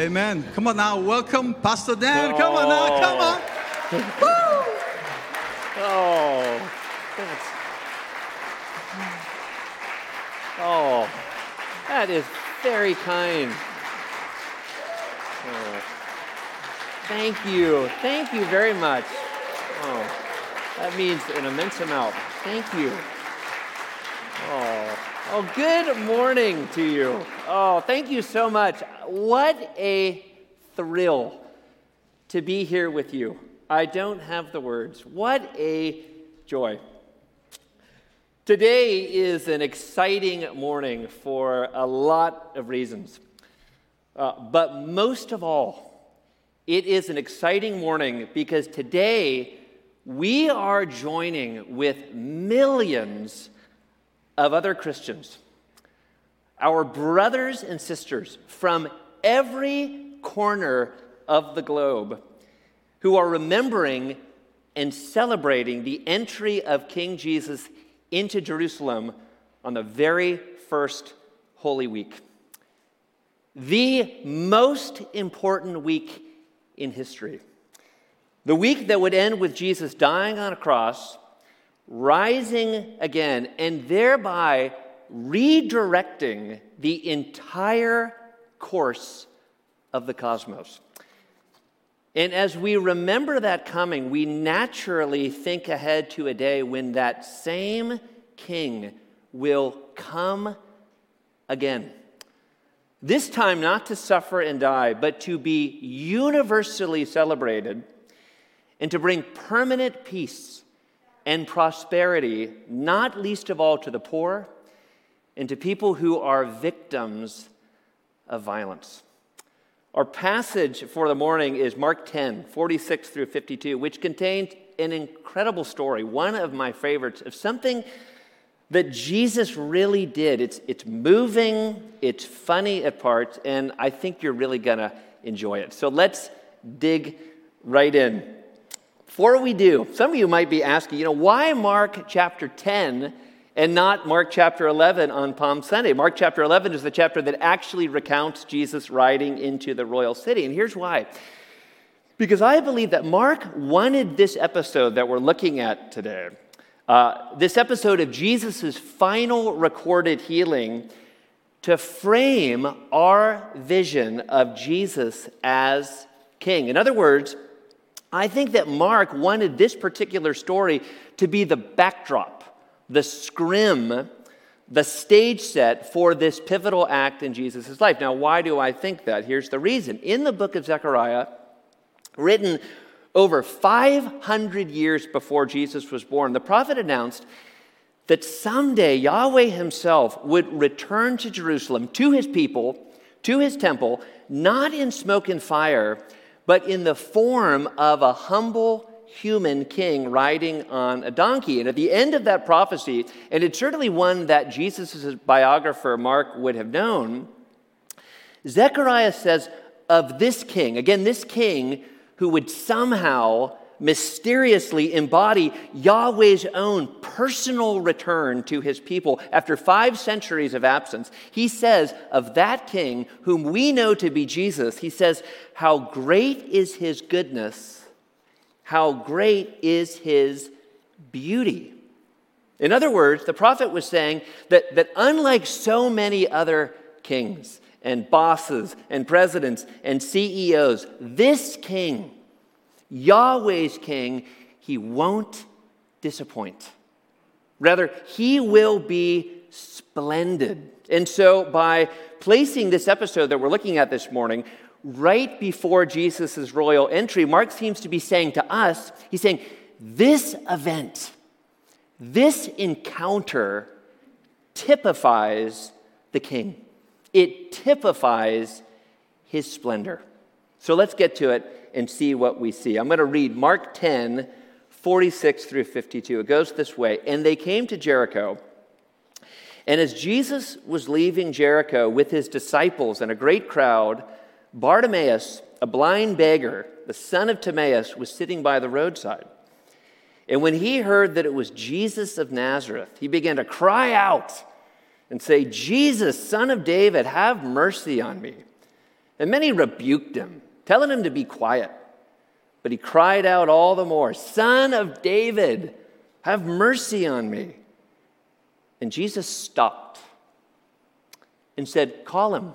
Amen. Come on now, welcome Pastor Dan. Come on now, come on. Oh. Woo! Oh, that's, oh, that is very kind. Oh, thank you. Thank you very much. Oh, that means an immense amount. Thank you. Oh, oh, good morning to you. Oh, thank you so much. What a thrill to be here with you. I don't have the words. What a joy. Today is an exciting morning for a lot of reasons. Uh, but most of all, it is an exciting morning because today we are joining with millions of other Christians, our brothers and sisters from every corner of the globe, who are remembering and celebrating the entry of King Jesus into Jerusalem on the very first Holy Week. The most important week in history. The week that would end with Jesus dying on a cross, rising again, and thereby redirecting the entire course of the cosmos. And as we remember that coming, we naturally think ahead to a day when that same king will come again. This time, not to suffer and die, but to be universally celebrated and to bring permanent peace and prosperity, not least of all to the poor and to people who are victims of violence. Our passage for the morning is Mark 10, 46 through 52, which contains an incredible story, one of my favorites, of something that Jesus really did. It's, it's moving, it's funny at parts, and I think you're really going to enjoy it. So let's dig right in. Before we do, some of you might be asking, you know, why Mark chapter 10 and not Mark chapter 11 on Palm Sunday. Mark chapter 11 is the chapter that actually recounts Jesus riding into the royal city. And here's why. Because I believe that Mark wanted this episode that we're looking at today, uh, this episode of Jesus' final recorded healing, to frame our vision of Jesus as king. In other words, I think that Mark wanted this particular story to be the backdrop the scrim, the stage set for this pivotal act in Jesus' life. Now, why do I think that? Here's the reason. In the book of Zechariah, written over 500 years before Jesus was born, the prophet announced that someday Yahweh himself would return to Jerusalem, to his people, to his temple, not in smoke and fire, but in the form of a humble human king riding on a donkey. And at the end of that prophecy, and it's certainly one that Jesus' biographer Mark would have known, Zechariah says of this king, again, this king who would somehow mysteriously embody Yahweh's own personal return to his people after five centuries of absence. He says of that king, whom we know to be Jesus, he says, How great is his goodness how great is his beauty. In other words, the prophet was saying that, that unlike so many other kings and bosses and presidents and CEOs, this king, Yahweh's king, he won't disappoint. Rather, he will be splendid. And so, by placing this episode that we're looking at this morning right before Jesus' royal entry, Mark seems to be saying to us, he's saying, this event, this encounter typifies the king. It typifies his splendor. So let's get to it and see what we see. I'm going to read Mark 10, 46 through 52. It goes this way And they came to Jericho. And as Jesus was leaving Jericho with his disciples and a great crowd, Bartimaeus, a blind beggar, the son of Timaeus, was sitting by the roadside. And when he heard that it was Jesus of Nazareth, he began to cry out and say, Jesus, son of David, have mercy on me. And many rebuked him, telling him to be quiet. But he cried out all the more, Son of David, have mercy on me. And Jesus stopped and said, Call him.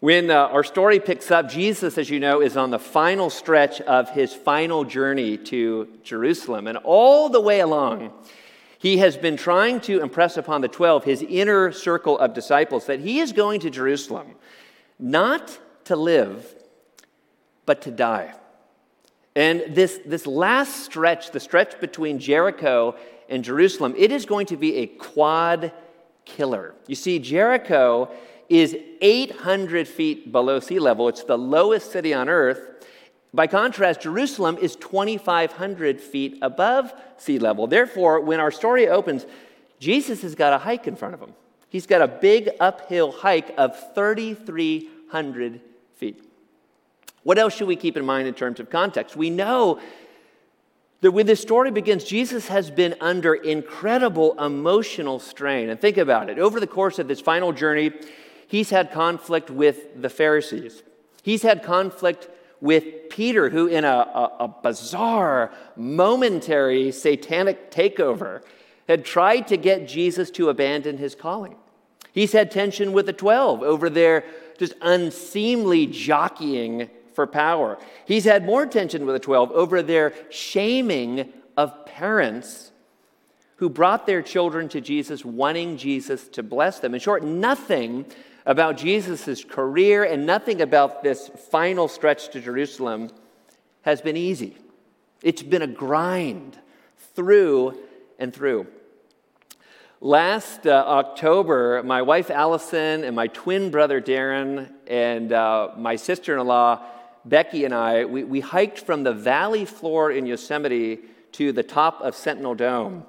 When uh, our story picks up, Jesus, as you know, is on the final stretch of his final journey to Jerusalem. And all the way along, he has been trying to impress upon the 12, his inner circle of disciples, that he is going to Jerusalem not to live, but to die. And this, this last stretch, the stretch between Jericho and Jerusalem, it is going to be a quad killer. You see, Jericho is 800 feet below sea level. It's the lowest city on earth. By contrast, Jerusalem is 2,500 feet above sea level. Therefore, when our story opens, Jesus has got a hike in front of him. He's got a big uphill hike of 3,300 feet. What else should we keep in mind in terms of context? We know that when this story begins, Jesus has been under incredible emotional strain. And think about it. Over the course of this final journey, he's had conflict with the Pharisees. He's had conflict with Peter, who, in a, a, a, bizarre, momentary satanic takeover, had tried to get Jesus to abandon his calling. He's had tension with the 12 over their just unseemly jockeying for power. He's had more tension with the 12 over their shaming of parents who brought their children to Jesus, wanting Jesus to bless them. In short, nothing about Jesus' career and nothing about this final stretch to Jerusalem has been easy. It's been a grind through and through. Last uh, October, my wife Allison and my twin brother Darren and uh, my sister in law Becky and I, we, we hiked from the valley floor in Yosemite to the top of Sentinel Dome.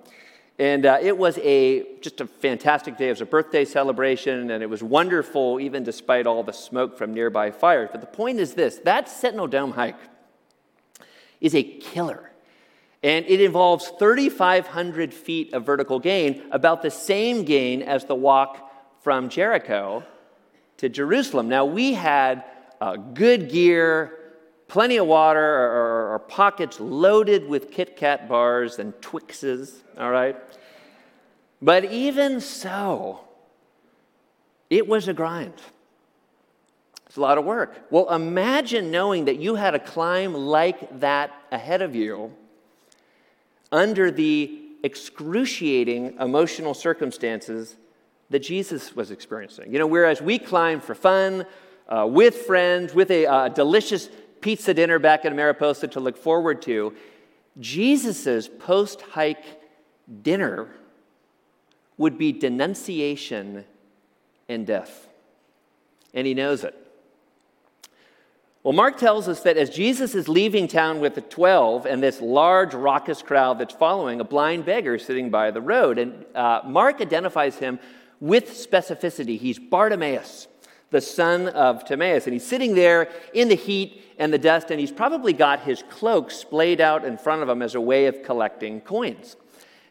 And uh, it was a just a fantastic day. It was a birthday celebration, and it was wonderful, even despite all the smoke from nearby fires. But the point is this that Sentinel Dome hike is a killer. And it involves 3,500 feet of vertical gain, about the same gain as the walk from Jericho to Jerusalem. Now, we had uh, good gear, plenty of water, our, pockets loaded with Kit Kat bars and Twixes, all right? But even so, it was a grind. It's a lot of work. Well, imagine knowing that you had a climb like that ahead of you under the excruciating emotional circumstances that Jesus was experiencing. You know, whereas we climb for fun, uh, with friends, with a uh, delicious pizza dinner back in Mariposa to look forward to, Jesus' post hike dinner would be denunciation and death. And he knows it. Well, Mark tells us that as Jesus is leaving town with the 12 and this large, raucous crowd that's following, a blind beggar sitting by the road. And uh, Mark identifies him with specificity. He's Bartimaeus, the son of Timaeus. And he's sitting there in the heat and the dust, and he's probably got his cloak splayed out in front of him as a way of collecting coins.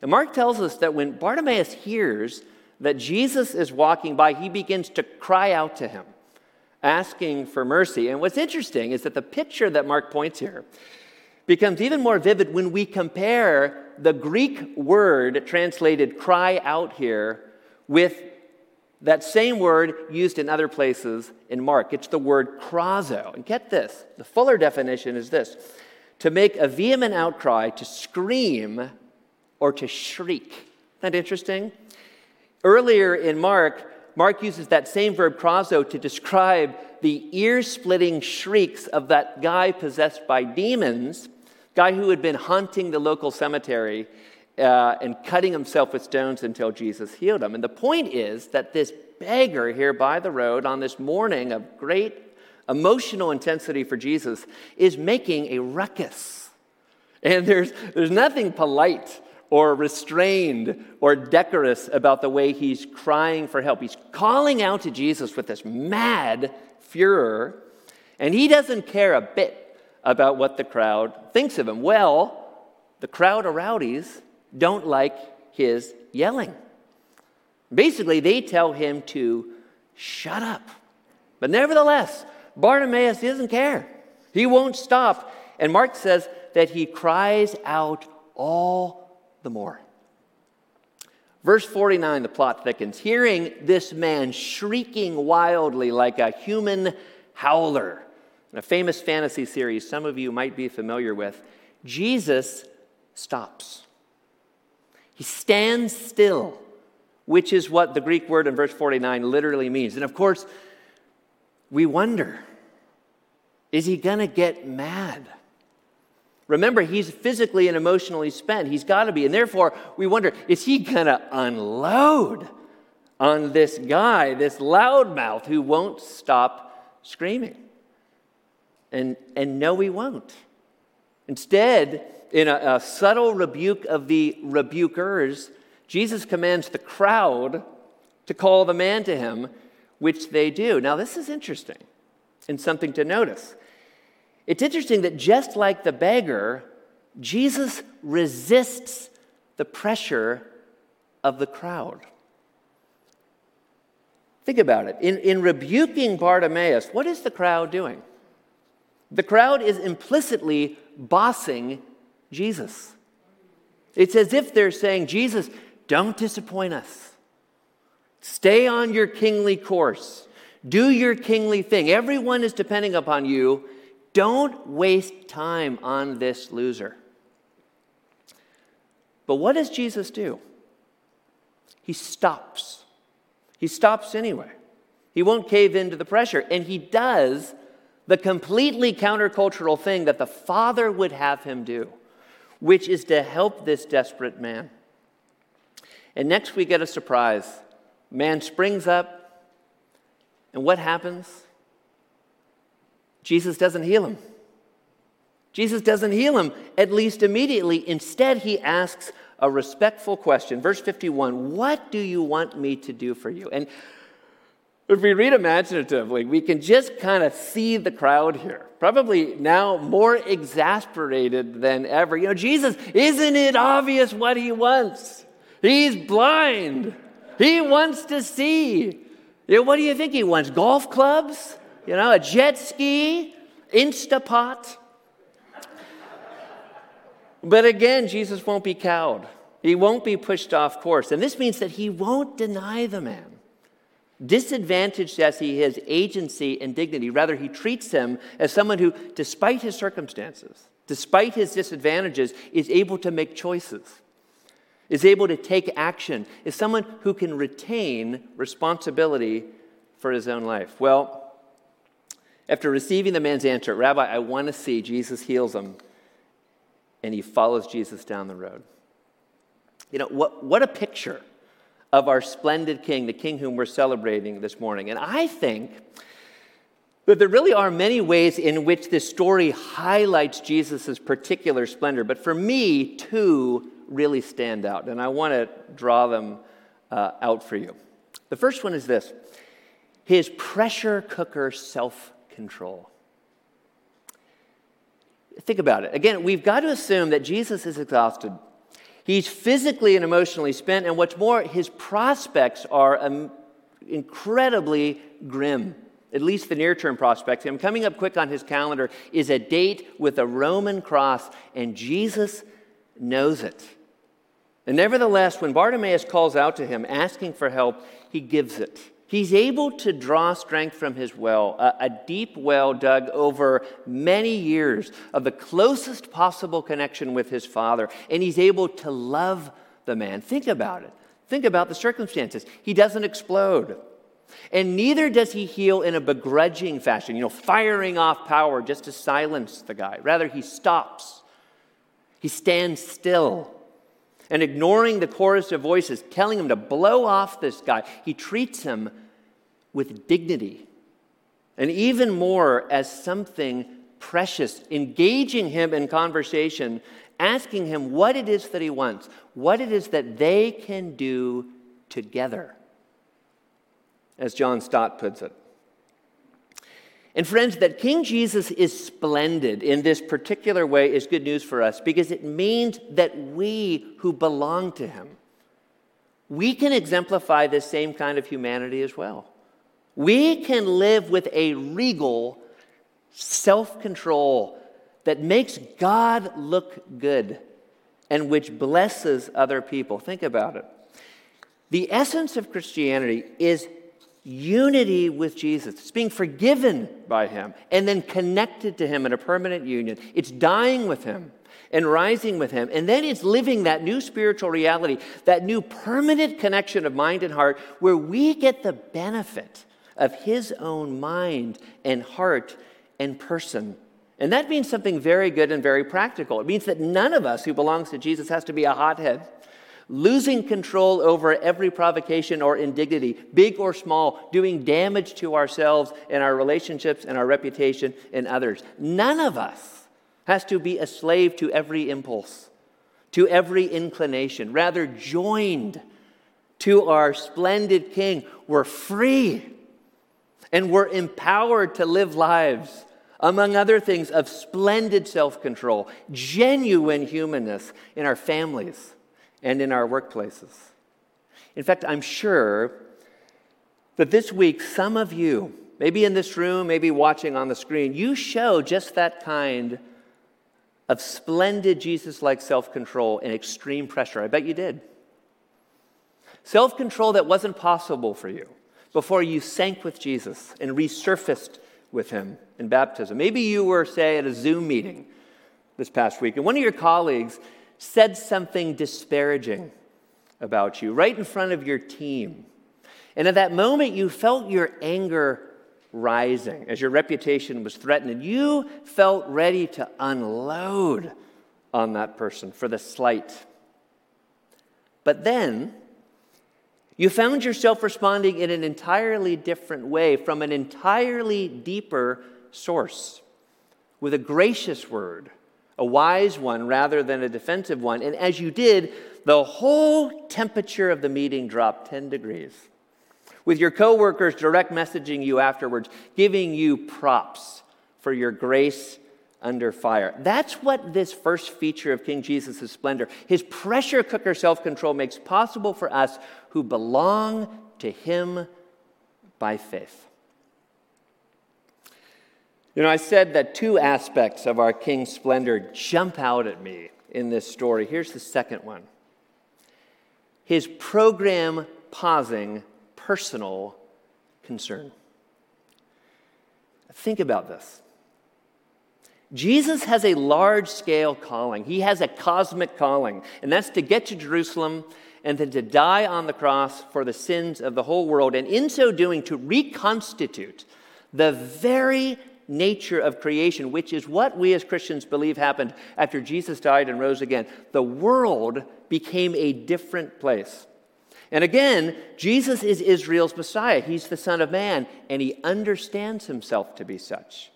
And Mark tells us that when Bartimaeus hears that Jesus is walking by, he begins to cry out to him, asking for mercy. And what's interesting is that the picture that Mark points here becomes even more vivid when we compare the Greek word translated cry out here with that same word used in other places in Mark. It's the word krazo. And get this the fuller definition is this to make a vehement outcry, to scream, or to shriek. Isn't that interesting? Earlier in Mark, Mark uses that same verb krazo to describe the ear splitting shrieks of that guy possessed by demons, guy who had been haunting the local cemetery uh, and cutting himself with stones until Jesus healed him. And the point is that this beggar here by the road on this morning of great emotional intensity for Jesus is making a ruckus. And there's, there's nothing polite or restrained or decorous about the way he's crying for help. He's calling out to Jesus with this mad furor, and he doesn't care a bit about what the crowd thinks of him. Well, the crowd of rowdies don't like his yelling. Basically, they tell him to shut up. But nevertheless, Bartimaeus doesn't care. He won't stop. And Mark says that he cries out all the more. Verse 49, the plot thickens. Hearing this man shrieking wildly like a human howler, in a famous fantasy series some of you might be familiar with, Jesus stops. He stands still, which is what the Greek word in verse 49 literally means. And of course, we wonder is he going to get mad? Remember, he's physically and emotionally spent. He's got to be. And therefore, we wonder is he going to unload on this guy, this loudmouth who won't stop screaming? And, and no, he won't. Instead, in a, a subtle rebuke of the rebukers, Jesus commands the crowd to call the man to him, which they do. Now, this is interesting and something to notice. It's interesting that just like the beggar, Jesus resists the pressure of the crowd. Think about it. In, in rebuking Bartimaeus, what is the crowd doing? The crowd is implicitly bossing Jesus. It's as if they're saying, Jesus, don't disappoint us. Stay on your kingly course. Do your kingly thing. Everyone is depending upon you, don't waste time on this loser. But what does Jesus do? He stops. He stops anyway. He won't cave into the pressure. And he does the completely countercultural thing that the Father would have him do, which is to help this desperate man. And next we get a surprise. Man springs up, and what happens? Jesus doesn't heal him. Jesus doesn't heal him, at least immediately. Instead, he asks a respectful question. Verse 51 What do you want me to do for you? And if we read imaginatively, we can just kind of see the crowd here. Probably now more exasperated than ever. You know, Jesus, isn't it obvious what he wants? He's blind. He wants to see. You know, what do you think he wants? Golf clubs? You know, a jet ski, Instapot. But again, Jesus won't be cowed. He won't be pushed off course. And this means that he won't deny the man. Disadvantaged as he is agency and dignity, rather, he treats him as someone who, despite his circumstances, despite his disadvantages, is able to make choices, is able to take action, is someone who can retain responsibility for his own life. Well, after receiving the man's answer, Rabbi, I want to see, Jesus heals him. And he follows Jesus down the road. You know, what, what a picture of our splendid king, the king whom we're celebrating this morning. And I think that there really are many ways in which this story highlights Jesus' particular splendor. But for me, two really stand out. And I want to draw them uh, out for you. The first one is this his pressure cooker self control. Think about it. Again, we've got to assume that Jesus is exhausted. He's physically and emotionally spent, and what's more, his prospects are um, incredibly grim, at least the near term prospects. And coming up quick on his calendar is a date with a Roman cross, and Jesus knows it. And nevertheless, when Bartimaeus calls out to him asking for help, he gives it. He's able to draw strength from his well, a, a, deep well dug over many years of the closest possible connection with his father, and he's able to love the man. Think about it. Think about the circumstances. He doesn't explode. And neither does he heal in a begrudging fashion, you know, firing off power just to silence the guy. Rather, he stops. He stands still and ignoring the chorus of voices telling him to blow off this guy, he treats him with dignity, and even more as something precious, engaging him in conversation, asking him what it is that he wants, what it is that they can do together, as John Stott puts it. And friends, that King Jesus is splendid in this particular way is good news for us because it means that we who belong to him, we can exemplify this same kind of humanity as well. We can live with a regal self control that makes God look good and which blesses other people. Think about it. The essence of Christianity is unity with Jesus. It's being forgiven by Him and then connected to Him in a permanent union. It's dying with Him and rising with Him. And then it's living that new spiritual reality, that new permanent connection of mind and heart, where we get the benefit of His own mind and heart and person. And that means something very good and very practical. It means that none of us who belongs to Jesus has to be a hothead losing control over every provocation or indignity, big or small, doing damage to ourselves and our relationships and our reputation and others. None of us has to be a slave to every impulse, to every inclination. Rather, joined to our splendid King, we're free and we're empowered to live lives among other things, of splendid self control, genuine humanness in our families, and in our workplaces. In fact, I'm sure that this week, some of you, maybe in this room, maybe watching on the screen, you show just that kind of splendid Jesus like self control in extreme pressure. I bet you did. Self control that wasn't possible for you before you sank with Jesus and resurfaced with him in baptism. Maybe you were, say, at a Zoom meeting this past week, and one of your colleagues said something disparaging about you right in front of your team. And at that moment, you felt your anger rising as your reputation was threatened, and you felt ready to unload on that person for the slight. But then, you found yourself responding in an entirely different way from an entirely deeper source with a gracious word a wise one rather than a defensive one. And as you did, the whole temperature of the meeting dropped 10 degrees. With your coworkers direct messaging you afterwards, giving you props for your grace under fire. That's what this first feature of King Jesus' splendor, his pressure cooker self control, makes possible for us who belong to him by faith. You know, I said that two aspects of our King's splendor jump out at me in this story. Here's the second one his program pausing personal concern. Think about this. Jesus has a large scale calling. He has a cosmic calling, and that's to get to Jerusalem and then to die on the cross for the sins of the whole world, and in so doing, to reconstitute the very nature of creation, which is what we as Christians believe happened after Jesus died and rose again. The world became a different place. And again, Jesus is Israel's Messiah. He's the Son of Man, and he understands himself to be such.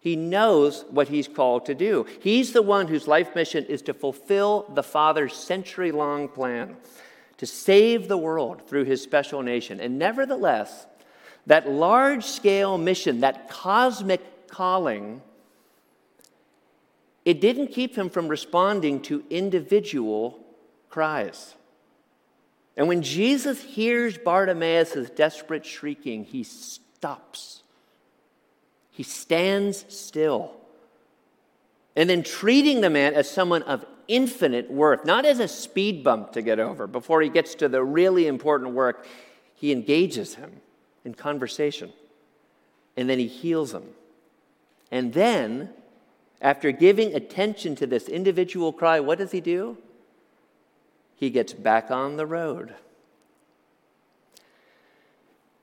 He knows what he's called to do. He's the one whose life mission is to fulfill the Father's century long plan to save the world through his special nation. And nevertheless, that large scale mission, that cosmic calling, it didn't keep him from responding to individual cries. And when Jesus hears Bartimaeus' desperate shrieking, he stops. He stands still. And then treating the man as someone of infinite worth, not as a speed bump to get over before he gets to the really important work, he engages him in conversation. And then he heals them. And then, after giving attention to this individual cry, what does he do? He gets back on the road.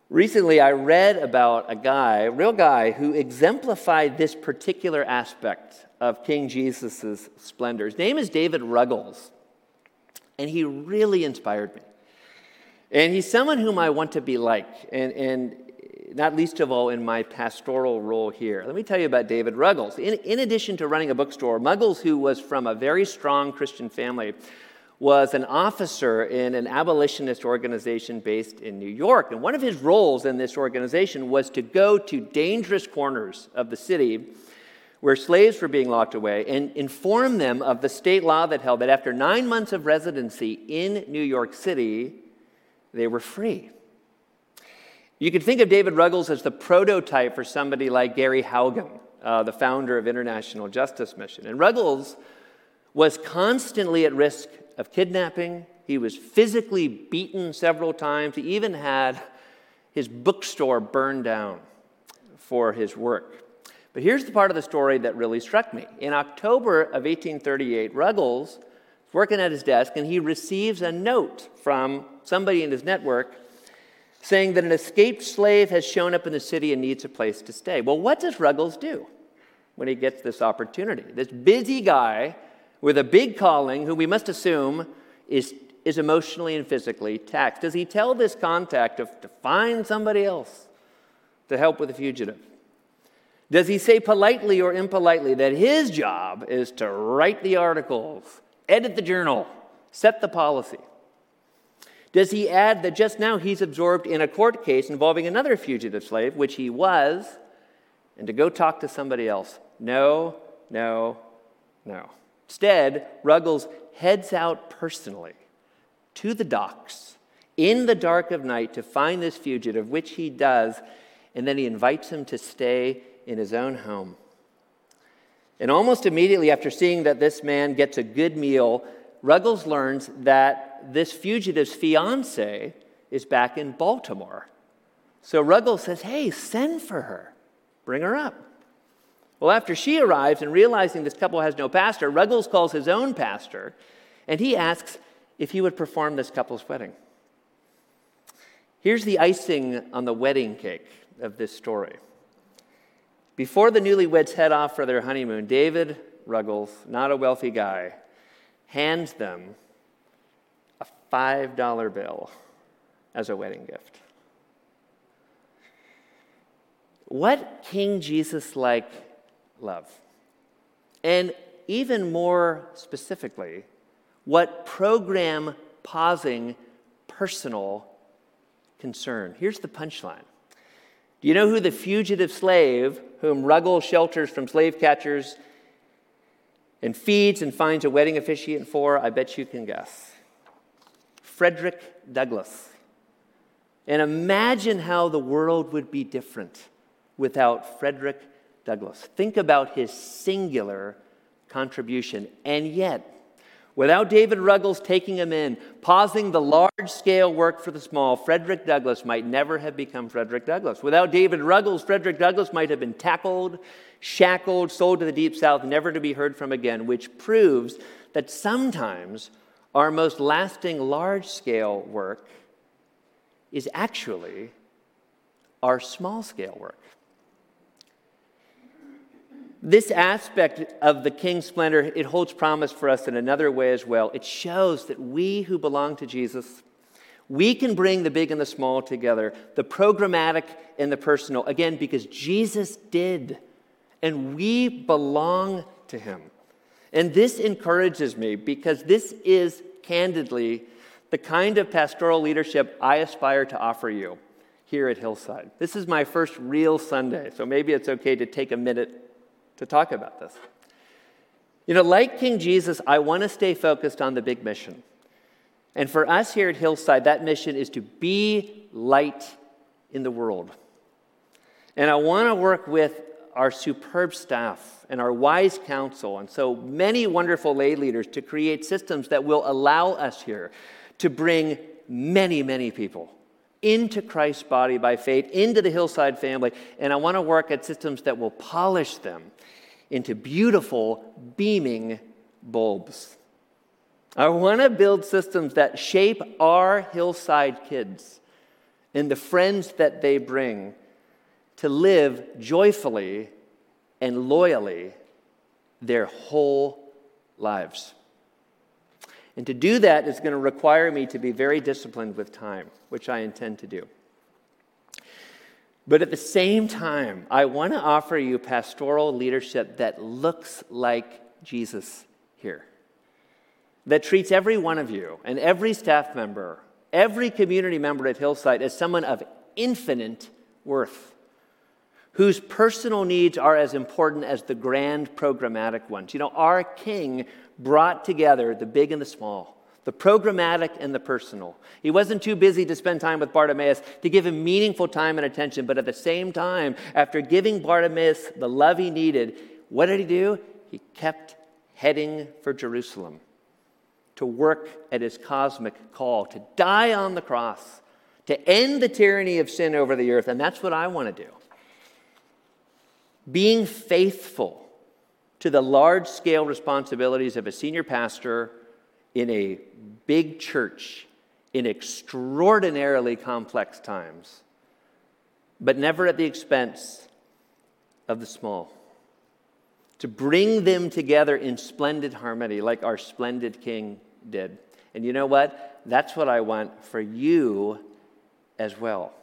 Recently, I read about a guy, a real guy, who exemplified this particular aspect of King Jesus' splendor. His name is David Ruggles, and he really inspired me. And he's someone whom I want to be like. And, and not least of all in my pastoral role here. Let me tell you about David Ruggles. In, in addition to running a bookstore, Ruggles, who was from a very strong Christian family, was an officer in an abolitionist organization based in New York. And one of his roles in this organization was to go to dangerous corners of the city where slaves were being locked away and inform them of the state law that held that after nine months of residency in New York City, they were free. You could think of David Ruggles as the prototype for somebody like Gary Haugen, uh, the founder of International Justice Mission. And Ruggles was constantly at risk of kidnapping. He was physically beaten several times. He even had his bookstore burned down for his work. But here's the part of the story that really struck me. In October of 1838, Ruggles is working at his desk and he receives a note from somebody in his network saying that an escaped slave has shown up in the city and needs a place to stay. Well, what does Ruggles do when he gets this opportunity? This busy guy with a big calling, who we must assume is, is emotionally and physically taxed. Does he tell this contact to, to find somebody else to help with the fugitive? Does he say politely or impolitely that his job is to write the articles, edit the journal, set the policy? Does he add that just now he's absorbed in a court case involving another fugitive slave, which he was, and to go talk to somebody else? No, no, no. Instead, Ruggles heads out personally to the docks in the dark of night to find this fugitive, which he does, and then he invites him to stay in his own home. And almost immediately after seeing that this man gets a good meal, Ruggles learns that this fugitive's fiance is back in Baltimore. So Ruggles says, Hey, send for her, bring her up. Well, after she arrives and realizing this couple has no pastor, Ruggles calls his own pastor and he asks if he would perform this couple's wedding. Here's the icing on the wedding cake of this story. Before the newlyweds head off for their honeymoon, David Ruggles, not a wealthy guy, hands them $5 bill as a wedding gift. What King Jesus like love. And even more specifically, what program pausing personal concern. Here's the punchline. Do you know who the fugitive slave whom Ruggles shelters from slave catchers and feeds and finds a wedding officiant for? I bet you can guess. Frederick Douglass. And imagine how the world would be different without Frederick Douglass. Think about his singular contribution. And yet, without David Ruggles taking him in, pausing the large scale work for the small, Frederick Douglass might never have become Frederick Douglass. Without David Ruggles, Frederick Douglass might have been tackled, shackled, sold to the deep south, never to be heard from again, which proves that sometimes our most lasting large scale work is actually our small scale work. This aspect of the king's splendor, it holds promise for us in another way as well. It shows that we who belong to Jesus, we can bring the big and the small together, the programmatic and the personal, again, because Jesus did, and we belong to him. And this encourages me because this is candidly the kind of pastoral leadership I aspire to offer you here at Hillside. This is my first real Sunday, so maybe it's okay to take a minute to talk about this. You know, like King Jesus, I want to stay focused on the big mission. And for us here at Hillside, that mission is to be light in the world. And I want to work with our superb staff and our wise counsel and so many wonderful lay leaders to create systems that will allow us here to bring many, many people into Christ's body by faith, into the Hillside family. And I want to work at systems that will polish them into beautiful, beaming bulbs. I want to build systems that shape our hillside kids and the friends that they bring to live joyfully and loyally their whole lives. And to do that is going to require me to be very disciplined with time, which I intend to do. But at the same time, I want to offer you pastoral leadership that looks like Jesus here, that treats every one of you and every staff member, every community member at Hillside as someone of infinite worth, whose personal needs are as important as the grand programmatic ones. You know, our King brought together the big and the small the programmatic and the personal. He wasn't too busy to spend time with Bartimaeus to give him meaningful time and attention, but at the same time, after giving Bartimaeus the love he needed, what did he do? He kept heading for Jerusalem to work at his cosmic call, to die on the cross, to end the tyranny of sin over the earth. And that's what I want to do. Being faithful to the large scale responsibilities of a senior pastor in a big church in extraordinarily complex times, but never at the expense of the small. To bring them together in splendid harmony, like our splendid King did. And you know what? That's what I want for you as well.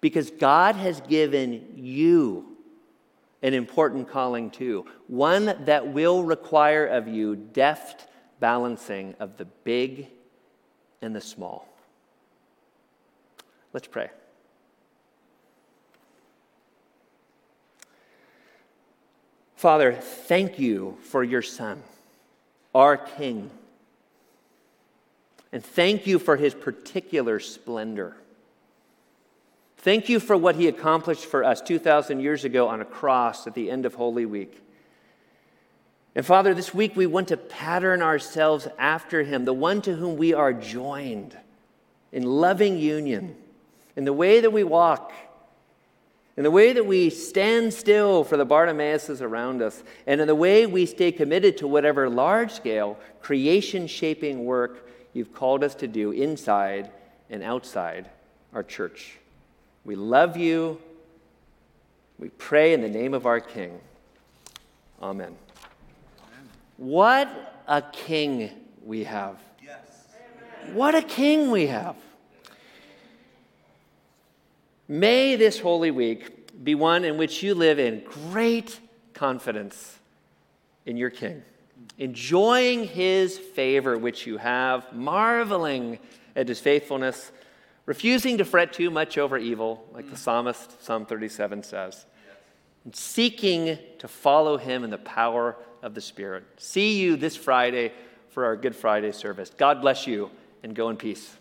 Because God has given you an important calling too, one that will require of you deft balancing of the big and the small. Let's pray. Father, thank you for your Son, our King. And thank you for his particular splendor. Thank you for what he accomplished for us 2,000 years ago on a cross at the end of Holy Week. And Father, this week we want to pattern ourselves after him, the one to whom we are joined in loving union, in the way that we walk, in the way that we stand still for the Bartimaeuses around us, and in the way we stay committed to whatever large scale, creation shaping work you've called us to do inside and outside our church. We love you. We pray in the name of our King. Amen. What a king we have. Yes. What a king we have. May this Holy Week be one in which you live in great confidence in your King, enjoying his favor which you have, marveling at his faithfulness, refusing to fret too much over evil, like the psalmist, Psalm 37 says, and seeking to follow him in the power of the Spirit. See you this Friday for our Good Friday service. God bless you and go in peace.